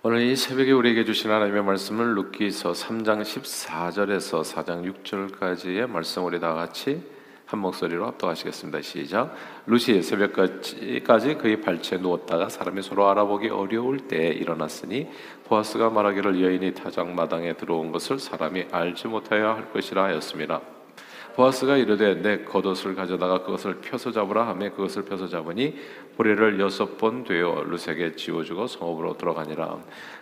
오늘 이 새벽에 우리에게 주신 하나님의 말씀을 룻기서 3장 14절에서 4장 6절까지의 말씀 우리 다 같이 한 목소리로 합독하시겠습니다. 시작. 루시 새벽까지 그의 발치에 누웠다가 사람이 서로 알아보기 어려울 때 일어났으니 보아스가 말하기를 여인이 타작 마당에 들어온 것을 사람이 알지 못하여 할 것이라 하였습니다. 보아스가 이르되 내 겉옷을 가져다가 그것을 펴서 잡으라 하며 그것을 펴서 잡으니 보리를 여섯 번 되어 루세게 지워주고 성읍으로 들어가니라.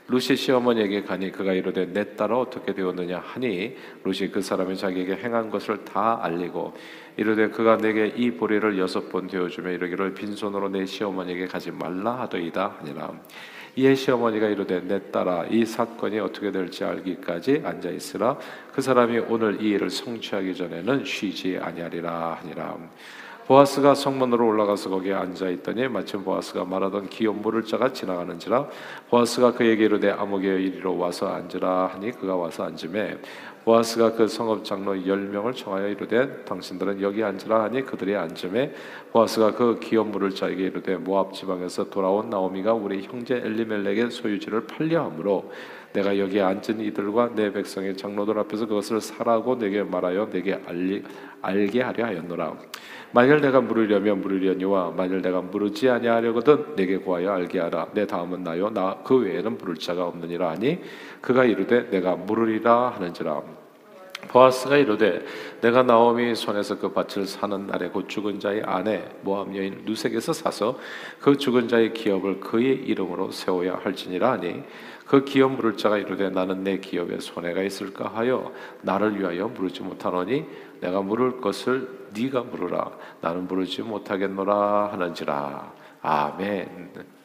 루시 시어머니에게 가니 그가 이르되 내 딸아 어떻게 되었느냐 하니 루시 그 사람이 자기에게 행한 것을 다 알리고 이르되 그가 내게 이 보리를 여섯 번 되어주며 이르기를 빈손으로 내 시어머니에게 가지 말라 하더이다 하니라. 이에 시어머니가 이르되 내 딸아 이 사건이 어떻게 될지 알기까지 앉아 있으라. 그 사람이 오늘 이 일을 성취하기 전에는 쉬지 아니하리라 하니라 보아스가 성문으로 올라가서 거기에 앉아 있더니 마침 보아스가 말하던 기업 물을 자가 지나가는지라 보아스가 그에게 이르되 아무개 이리로 와서 앉으라 하니 그가 와서 앉음에 보아스가 그 성읍 장로 열 명을 청하여 이르되 당신들은 여기 앉으라 하니 그들이 앉음에 보아스가 그 기업 물을 자에게 이르되 모압 지방에서 돌아온 나오미가 우리 형제 엘리멜렉의 소유지를 팔려함으로 내가 여기에 앉은 이들과 내 백성의 장로들 앞에서 그것을 사라고 내게 말하여 내게 알리, 알게 하려 하였노라. 만일 내가 물으려면 물으려니와 만일 내가 물으지 아니하려거든 내게 구하여 알게 하라. 내 다음은 나요. 나 그 외에는 물을 자가 없느니라 하니 그가 이르되 내가 물으리라 하는지라. 보아스가 이르되 내가 나오미 손에서 그 밭을 사는 날에 곧 죽은 자의 아내 모함 여인 누색에서 사서 그 죽은 자의 기업을 그의 이름으로 세워야 할지니라 하니 그 기업 물을 자가 이르되 나는 내 기업에 손해가 있을까 하여 나를 위하여 물지 못하노니 내가 물을 것을 네가 물으라 나는 물지 못하겠노라 하는지라 아멘.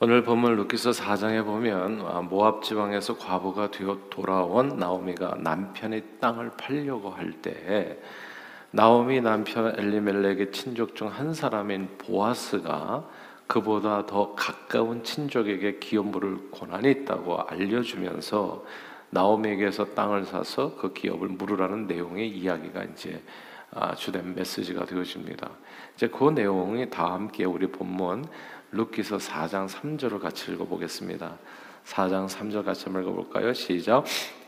오늘 본문 루키서 4장에 보면 아, 모압 지방에서 과부가 되어 돌아온 나오미가 남편의 땅을 팔려고 할 때 나오미 남편 엘리멜렉의 친족 중 한 사람인 보아스가 그보다 더 가까운 친족에게 기업물을 고난이 있다고 알려주면서 나오미에게서 땅을 사서 그 기업을 물으라는 내용의 이야기가 이제 아, 주된 메시지가 되어집니다. 이제 그 내용이 다 함께 우리 본문 루키서 4장 3절을 같이 읽어보겠습니다. 4장 3절 같이 읽어볼까요? 시작.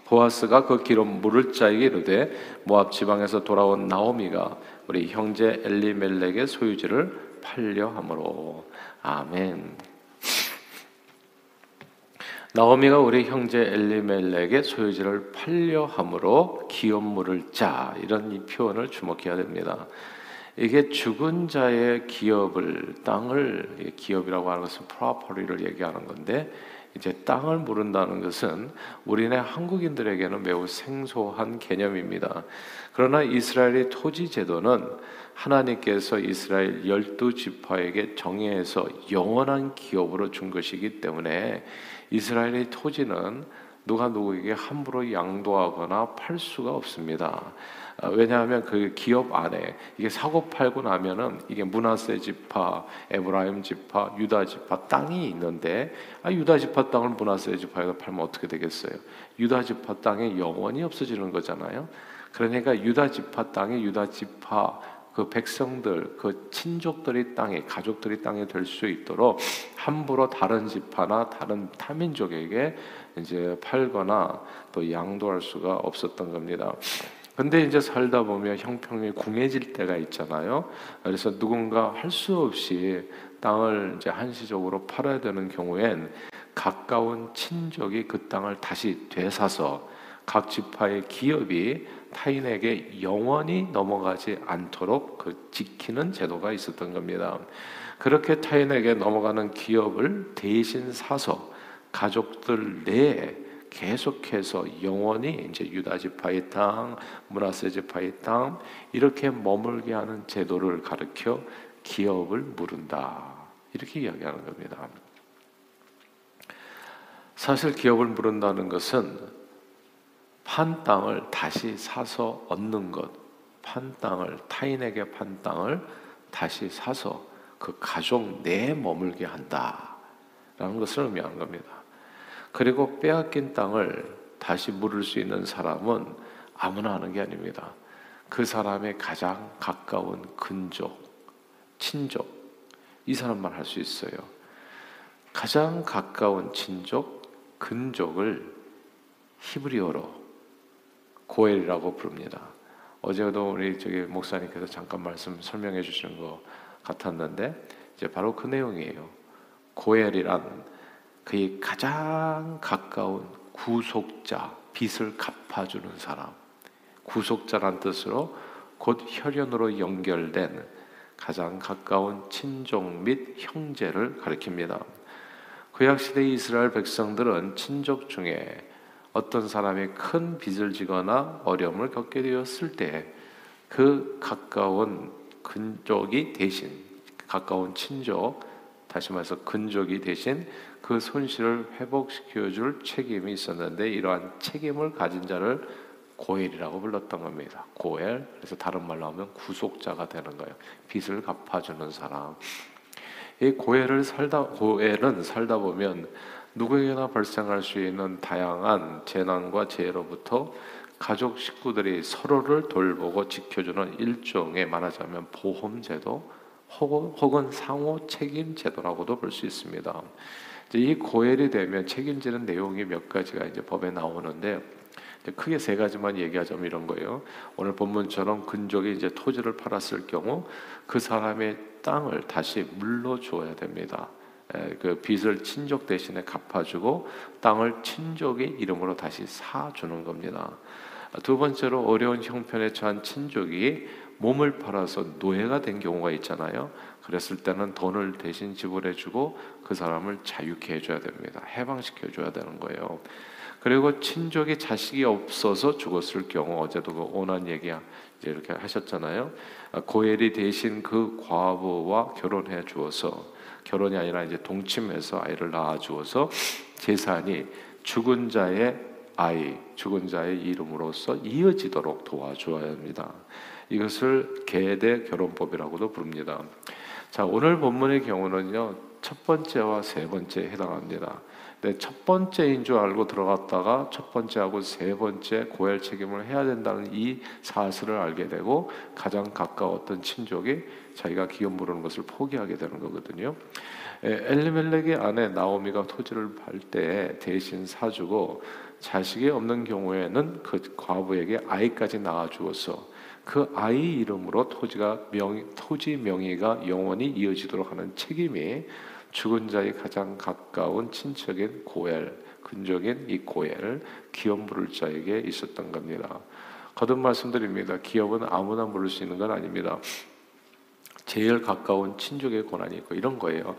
보아스가 그 기름 물을 자에게 이르되 모압 지방에서 돌아온 나오미가 우리 형제 엘리멜렉의 소유지를 팔려 함으로 아멘. 나오미가 우리 형제 엘리멜렉의 소유지를 팔려 함으로 기업 물을 자 이런 이 표현을 주목해야 됩니다. 이게 죽은 자의 기업을 땅을 기업이라고 하는 것은 프로퍼리를 얘기하는 건데 이제 땅을 모른다는 것은 우리네 한국인들에게는 매우 생소한 개념입니다. 그러나 이스라엘의 토지 제도는 하나님께서 이스라엘 열두 지파에게 정해서 영원한 기업으로 준 것이기 때문에 이스라엘의 토지는 누가 누구에게 함부로 양도하거나 팔 수가 없습니다. 아, 왜냐하면 그 기업 안에 이게 사고 팔고 나면은 이게 문하세 지파, 에브라임 지파, 유다 지파 땅이 있는데 아 유다 지파 땅을 문하세 지파에다 팔면 어떻게 되겠어요? 유다 지파 땅에 영원히 없어지는 거잖아요. 그러니까 유다 지파 땅에 유다 지파 그 백성들, 그 친족들이 땅에, 가족들이 땅에 될 수 있도록 함부로 다른 지파나 다른 타민족에게 이제 팔거나 또 양도할 수가 없었던 겁니다. 근데 이제 살다 보면 형평이 궁해질 때가 있잖아요. 그래서 누군가 할 수 없이 땅을 이제 한시적으로 팔아야 되는 경우엔 가까운 친족이 그 땅을 다시 되사서 각 지파의 기업이 타인에게 영원히 넘어가지 않도록 그 지키는 제도가 있었던 겁니다. 그렇게 타인에게 넘어가는 기업을 대신 사서 가족들 내에 계속해서 영원히 이제 유다 지파의 땅, 문하세 지파의 땅 이렇게 머물게 하는 제도를 가르켜 기업을 물은다. 이렇게 이야기하는 겁니다. 사실 기업을 물은다는 것은 판 땅을 다시 사서 얻는 것 판 땅을 타인에게 판 땅을 다시 사서 그 가족 내에 머물게 한다라는 것을 의미하는 겁니다. 그리고 빼앗긴 땅을 다시 물을 수 있는 사람은 아무나 하는 게 아닙니다. 그 사람의 가장 가까운 근족, 친족, 이 사람만 할 수 있어요. 가장 가까운 친족, 근족을 히브리어로 고엘이라고 부릅니다. 어제도 우리 저기 목사님께서 잠깐 말씀 설명해 주시는 것 같았는데 이제 바로 그 내용이에요. 고엘이란 그의 가장 가까운 구속자, 빚을 갚아주는 사람. 구속자란 뜻으로 곧 혈연으로 연결된 가장 가까운 친족 및 형제를 가리킵니다. 구약 시대 이스라엘 백성들은 친족 중에 어떤 사람이 큰 빚을 지거나 어려움을 겪게 되었을 때 그 가까운 근족이 대신 가까운 친족 다시 말해서 근족이 대신 그 손실을 회복시켜 줄 책임이 있었는데 이러한 책임을 가진 자를 고엘이라고 불렀던 겁니다. 고엘 그래서 다른 말로 하면 구속자가 되는 거예요. 빚을 갚아 주는 사람. 이 고엘을 살다 고엘은 살다 보면 누구에게나 발생할 수 있는 다양한 재난과 재해로부터 가족 식구들이 서로를 돌보고 지켜주는 일종의 말하자면 보험제도 혹은 상호 책임 제도라고도 볼 수 있습니다. 이 고엘이 되면 책임지는 내용이 몇 가지가 이제 법에 나오는데 크게 세 가지만 얘기하자면 이런 거예요. 오늘 본문처럼 근족이 이제 토지를 팔았을 경우 그 사람의 땅을 다시 물러줘야 됩니다. 그 빚을 친족 대신에 갚아주고 땅을 친족의 이름으로 다시 사주는 겁니다. 두 번째로 어려운 형편에 처한 친족이 몸을 팔아서 노예가 된 경우가 있잖아요. 그랬을 때는 돈을 대신 지불해주고 그 사람을 자유케 해줘야 됩니다. 해방시켜줘야 되는 거예요. 그리고 친족이 자식이 없어서 죽었을 경우 어제도 그 오난 얘기 이렇게 하셨잖아요. 고엘이 대신 그 과부와 결혼해 주어서 결혼이 아니라 이제 동침해서 아이를 낳아 주어서 재산이 죽은 자의 아이, 죽은 자의 이름으로서 이어지도록 도와줘야 합니다. 이것을 계대 결혼법이라고도 부릅니다. 자, 오늘 본문의 경우는요. 첫 번째와 세 번째에 해당합니다. 네, 첫 번째인 줄 알고 들어갔다가 첫 번째하고 세 번째 고엘 책임을 해야 된다는 이 사실을 알게 되고 가장 가까웠던 친족이 자기가 기업 물는 것을 포기하게 되는 거거든요. 엘리멜렉의 아내 나오미가 토지를 팔 때 대신 사주고 자식이 없는 경우에는 그 과부에게 아이까지 낳아 주어서 그 아이 이름으로 토지가 명 토지 명의가 영원히 이어지도록 하는 책임이 죽은 자의 가장 가까운 친척인 고엘 근족인 이 고엘 기업 물을 자에게 있었던 겁니다. 거듭 말씀드립니다. 기업은 아무나 물을 수 있는 건 아닙니다. 제일 가까운 친족의 권한이 있고 이런 거예요.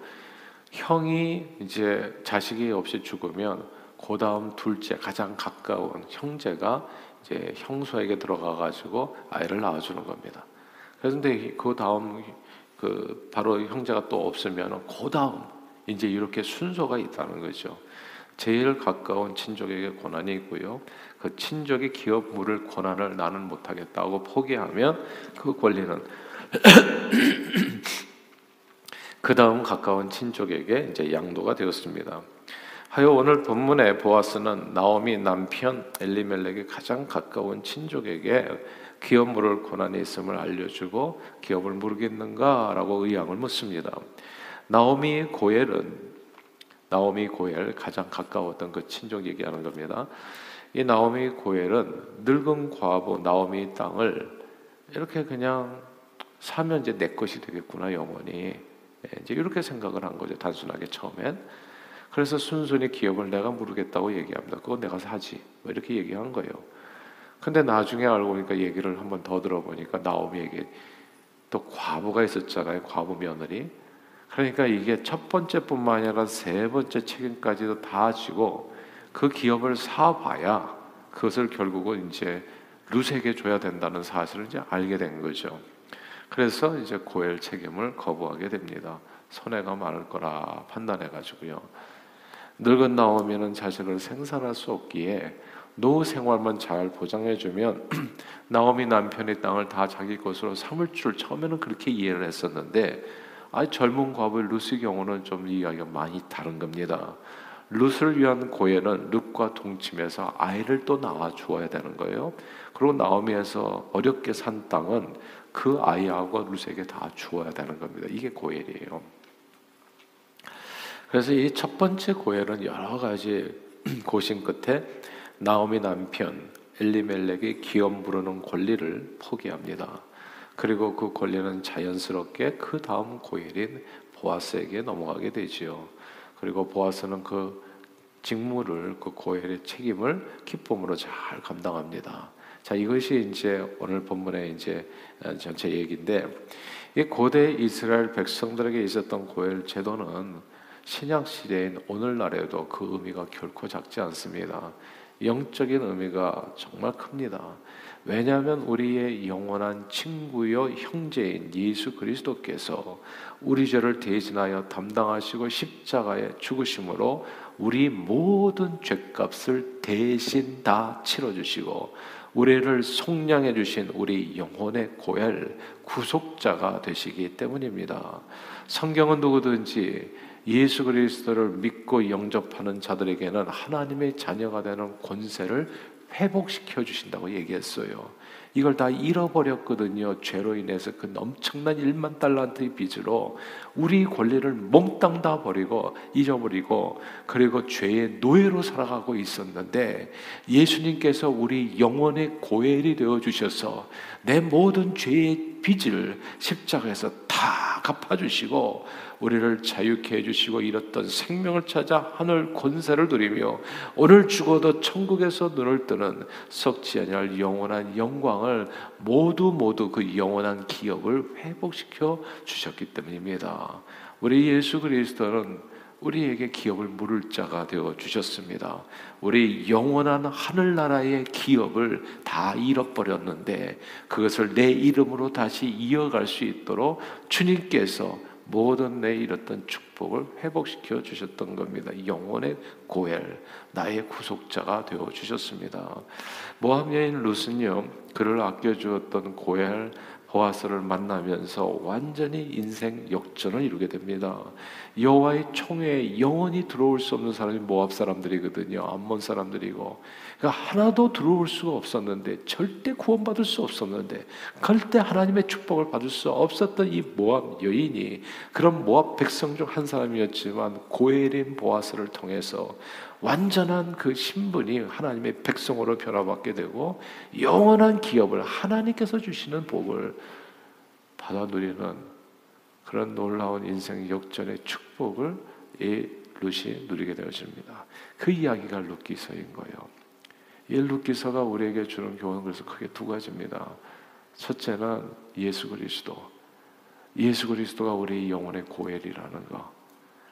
형이 이제 자식이 없이 죽으면 그 다음 둘째 가장 가까운 형제가 이제 형수에게 들어가 가지고 아이를 낳아주는 겁니다. 그런데 그 다음 그 바로 형제가 또 없으면 그 다음 이제 이렇게 순서가 있다는 거죠. 제일 가까운 친족에게 권한이 있고요. 그 친족이 기업 물을 권한을 나는 못하겠다고 포기하면 그 권리는 그 다음 가까운 친족에게 이제 양도가 되었습니다. 하여 오늘 본문의 보아스는 나오미 남편 엘리멜렉의 가장 가까운 친족에게 기업 물을 고난이 있음을 알려주고 기업을 모르겠는가라고 의향을 묻습니다. 나오미 고엘은 나오미 고엘 가장 가까웠던 그 친족 얘기하는 겁니다. 이 나오미 고엘은 늙은 과부 나오미 땅을 이렇게 그냥 사면 이제 내 것이 되겠구나 영원히 예, 이제 이렇게 생각을 한 거죠 단순하게 처음엔 그래서 순순히 기업을 내가 모르겠다고 얘기합니다. 그거 내가 사지 뭐 이렇게 얘기한 거예요. 근데 나중에 알고 보니까 얘기를 한번 더 들어보니까 나오미에게 또 과부가 있었잖아요. 과부 며느리. 그러니까 이게 첫 번째뿐만 아니라 세 번째 책임까지도 다 지고 그 기업을 사봐야 그것을 결국은 이제 루세에게 줘야 된다는 사실을 이제 알게 된 거죠. 그래서 이제 고엘 책임을 거부하게 됩니다. 손해가 많을 거라 판단해 가지고요. 늙은 나오면은 자식을 생산할 수 없기에 노후 생활만 잘 보장해주면 나오미 남편의 땅을 다 자기 것으로 삼을 줄 처음에는 그렇게 이해를 했었는데 아 젊은 과부의 루스 경우는 좀 이야기가 많이 다른 겁니다. 룻을 위한 고해는 룻과 동침해서 아이를 또 낳아 주어야 되는 거예요. 그리고 나오미에서 어렵게 산 땅은 그 아이하고 룻에게 다 주어야 되는 겁니다. 이게 고헬이에요. 그래서 이 첫 번째 고헬은 여러 가지 고심 끝에 나오미 남편 엘리멜렉이 기업 부르는 권리를 포기합니다. 그리고 그 권리는 자연스럽게 그 다음 고헬인 보아스에게 넘어가게 되지요. 그리고 보아스는 그 직무를 그 고헬의 책임을 기쁨으로 잘 감당합니다. 자, 이것이 이제 오늘 본문의 이제 어, 전체 얘기인데 이 고대 이스라엘 백성들에게 있었던 고헬 제도는 신약 시대인 오늘날에도 그 의미가 결코 작지 않습니다. 영적인 의미가 정말 큽니다. 왜냐하면 우리의 영원한 친구요 형제인 예수 그리스도께서 우리 죄를 대신하여 담당하시고 십자가에 죽으심으로 우리 모든 죄값을 대신 다 치러주시고 우리를 속량해 주신 우리 영혼의 고엘 구속자가 되시기 때문입니다. 성경은 누구든지 예수 그리스도를 믿고 영접하는 자들에게는 하나님의 자녀가 되는 권세를 회복시켜 주신다고 얘기했어요. 이걸 다 잃어버렸거든요. 죄로 인해서 그 엄청난 1만 달란트의 빚으로 우리 권리를 몽땅 다 버리고 잊어버리고 그리고 죄의 노예로 살아가고 있었는데 예수님께서 우리 영혼의 고엘이 되어 주셔서 내 모든 죄의 빚을 십자가에서 다 갚아주시고 우리를 자유케 해주시고 잃었던 생명을 찾아 하늘 권세를 누리며 오늘 죽어도 천국에서 눈을 뜨는 썩지 아니할 영원한 영광을 모두 모두 그 영원한 기업을 회복시켜 주셨기 때문입니다. 우리 예수 그리스도는 우리에게 기업을 물을 자가 되어 주셨습니다. 우리 영원한 하늘나라의 기업을 다 잃어버렸는데 그것을 내 이름으로 다시 이어갈 수 있도록 주님께서 모든 내 잃었던 축복을 회복시켜 주셨던 겁니다. 영원의 고엘, 나의 구속자가 되어 주셨습니다. 모함 여인 룻은요, 그를 아껴 주었던 고엘 보아스를 만나면서 완전히 인생 역전을 이루게 됩니다. 여호와의 총회에 영원히 들어올 수 없는 사람이 모압 사람들이거든요. 암몬 사람들이고. 그러니까 하나도 들어올 수가 없었는데 절대 구원받을 수 없었는데 절대 하나님의 축복을 받을 수 없었던 이 모압 여인이 그런 모압 백성 중 한 사람이었지만 고엘인 보아스를 통해서 완전한 그 신분이 하나님의 백성으로 변화받게 되고 영원한 기업을 하나님께서 주시는 복을 받아 누리는 그런 놀라운 인생 역전의 축복을 이 룻이 누리게 되어집니다. 그 이야기가 룻기서인 거예요. 이 룻기서가 우리에게 주는 교훈은 그래서 크게 두 가지입니다. 첫째는 예수 그리스도. 예수 그리스도가 우리 영혼의 고엘이라는 것.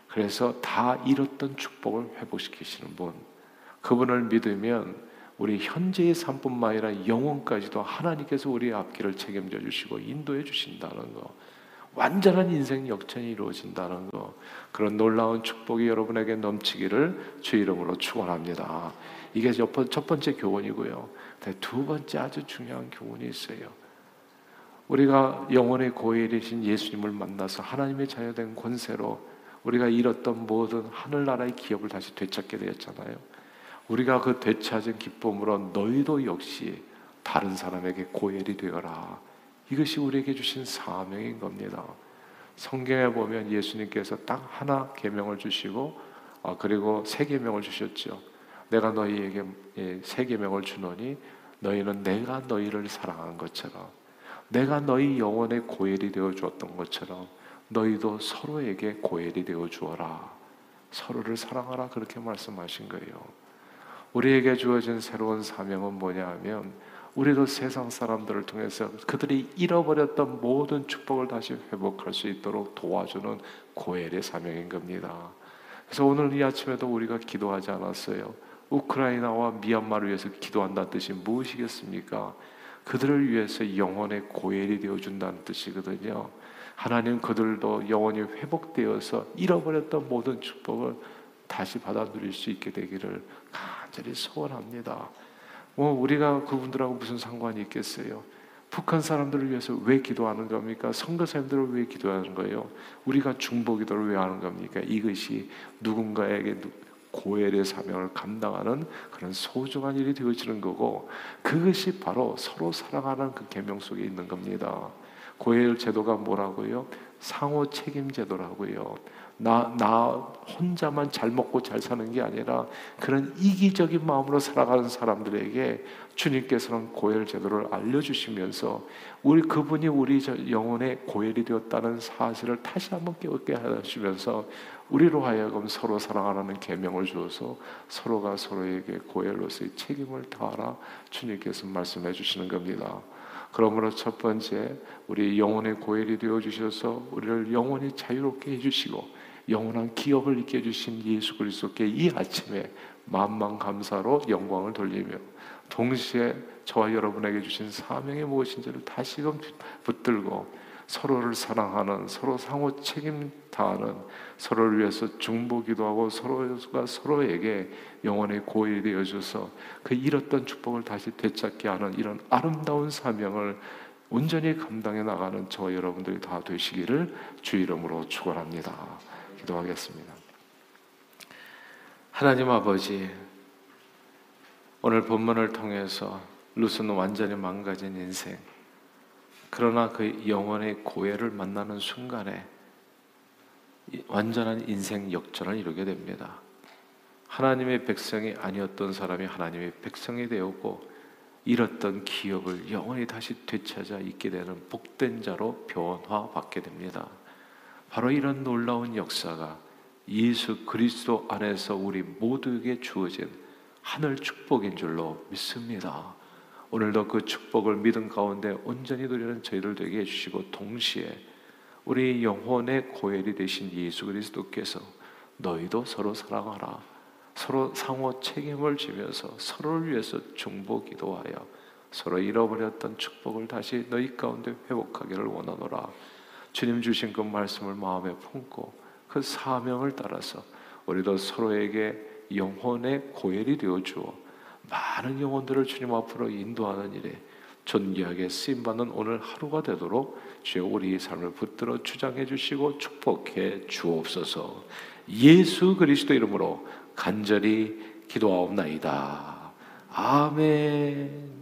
그래서 다 잃었던 축복을 회복시키시는 분. 그분을 믿으면 우리 현재의 삶뿐만 아니라 영혼까지도 하나님께서 우리의 앞길을 책임져 주시고 인도해 주신다는 거. 완전한 인생 역전이 이루어진다는 거. 그런 놀라운 축복이 여러분에게 넘치기를 주 이름으로 축원합니다. 이게 첫 번째 교훈이고요. 두 번째 아주 중요한 교훈이 있어요. 우리가 영혼의 고일이신 예수님을 만나서 하나님의 자녀된 권세로 우리가 잃었던 모든 하늘나라의 기업을 다시 되찾게 되었잖아요. 우리가 그 되찾은 기쁨으로 너희도 역시 다른 사람에게 고엘이 되어라. 이것이 우리에게 주신 사명인 겁니다. 성경에 보면 예수님께서 딱 하나 계명을 주시고 어, 그리고 세 계명을 주셨죠. 내가 너희에게 예, 세 계명을 주노니 너희는 내가 너희를 사랑한 것처럼 내가 너희 영혼의 고엘이 되어 주었던 것처럼 너희도 서로에게 고엘이 되어 주어라. 서로를 사랑하라 그렇게 말씀하신 거예요. 우리에게 주어진 새로운 사명은 뭐냐 하면 우리도 세상 사람들을 통해서 그들이 잃어버렸던 모든 축복을 다시 회복할 수 있도록 도와주는 고엘의 사명인 겁니다. 그래서 오늘 이 아침에도 우리가 기도하지 않았어요. 우크라이나와 미얀마를 위해서 기도한다는 뜻이 무엇이겠습니까? 그들을 위해서 영혼의 고엘이 되어 준다는 뜻이거든요. 하나님 그들도 영원히 회복되어서 잃어버렸던 모든 축복을 다시 받아 누릴 수 있게 되기를 간절히 소원합니다. 뭐 우리가 그분들하고 무슨 상관이 있겠어요? 북한 사람들을 위해서 왜 기도하는 겁니까? 선교사님들을 왜 기도하는 거예요? 우리가 중보기도를 왜 하는 겁니까? 이것이 누군가에게 고엘의 사명을 감당하는 그런 소중한 일이 되어지는 거고 그것이 바로 서로 사랑하는 그 계명 속에 있는 겁니다. 고엘 제도가 뭐라고요? 상호 책임 제도라고요. 나, 나 혼자만 잘 먹고 잘 사는 게 아니라 그런 이기적인 마음으로 살아가는 사람들에게 주님께서는 고엘 제도를 알려주시면서 우리 그분이 우리 영혼의 고엘이 되었다는 사실을 다시 한번 깨닫게 하시면서 우리로 하여금 서로 사랑하라는 계명을 주어서 서로가 서로에게 고엘로서의 책임을 다하라 주님께서 말씀해 주시는 겁니다. 그러므로 첫 번째 우리 영혼의 고엘이 되어 주셔서 우리를 영원히 자유롭게 해 주시고 영원한 기업을 있게 해주신 예수 그리스도께 이 아침에 만만 감사로 영광을 돌리며 동시에 저와 여러분에게 주신 사명이 무엇인지를 다시금 붙들고 서로를 사랑하는 서로 상호 책임 다하는 서로를 위해서 중보기도 하고 서로가 서로에게 영원의 고일이 되어 줘서 그 잃었던 축복을 다시 되찾게 하는 이런 아름다운 사명을 온전히 감당해 나가는 저 여러분들이 다 되시기를 주 이름으로 축원합니다. 기도하겠습니다. 하나님 아버지, 오늘 본문을 통해서 루스는 완전히 망가진 인생, 그러나 그 영혼의 고해를 만나는 순간에 완전한 인생 역전을 이루게 됩니다. 하나님의 백성이 아니었던 사람이 하나님의 백성이 되었고 잃었던 기업을 영원히 다시 되찾아 있게 되는 복된 자로 변화받게 됩니다. 바로 이런 놀라운 역사가 예수 그리스도 안에서 우리 모두에게 주어진 하늘 축복인 줄로 믿습니다. 오늘도 그 축복을 믿음 가운데 온전히 누리는 저희들 되게 해주시고 동시에 우리 영혼의 고엘이 되신 예수 그리스도께서 너희도 서로 사랑하라. 서로 상호 책임을 지면서 서로를 위해서 중보 기도하여 서로 잃어버렸던 축복을 다시 너희 가운데 회복하기를 원하노라. 주님 주신 그 말씀을 마음에 품고 그 사명을 따라서 우리도 서로에게 영혼의 고엘이 되어 주어 많은 영혼들을 주님 앞으로 인도하는 일에 존귀하게 쓰임 받는 오늘 하루가 되도록 주여 우리의 삶을 붙들어 주장해 주시고 축복해 주옵소서. 예수 그리스도 이름으로 간절히 기도하옵나이다. 아멘.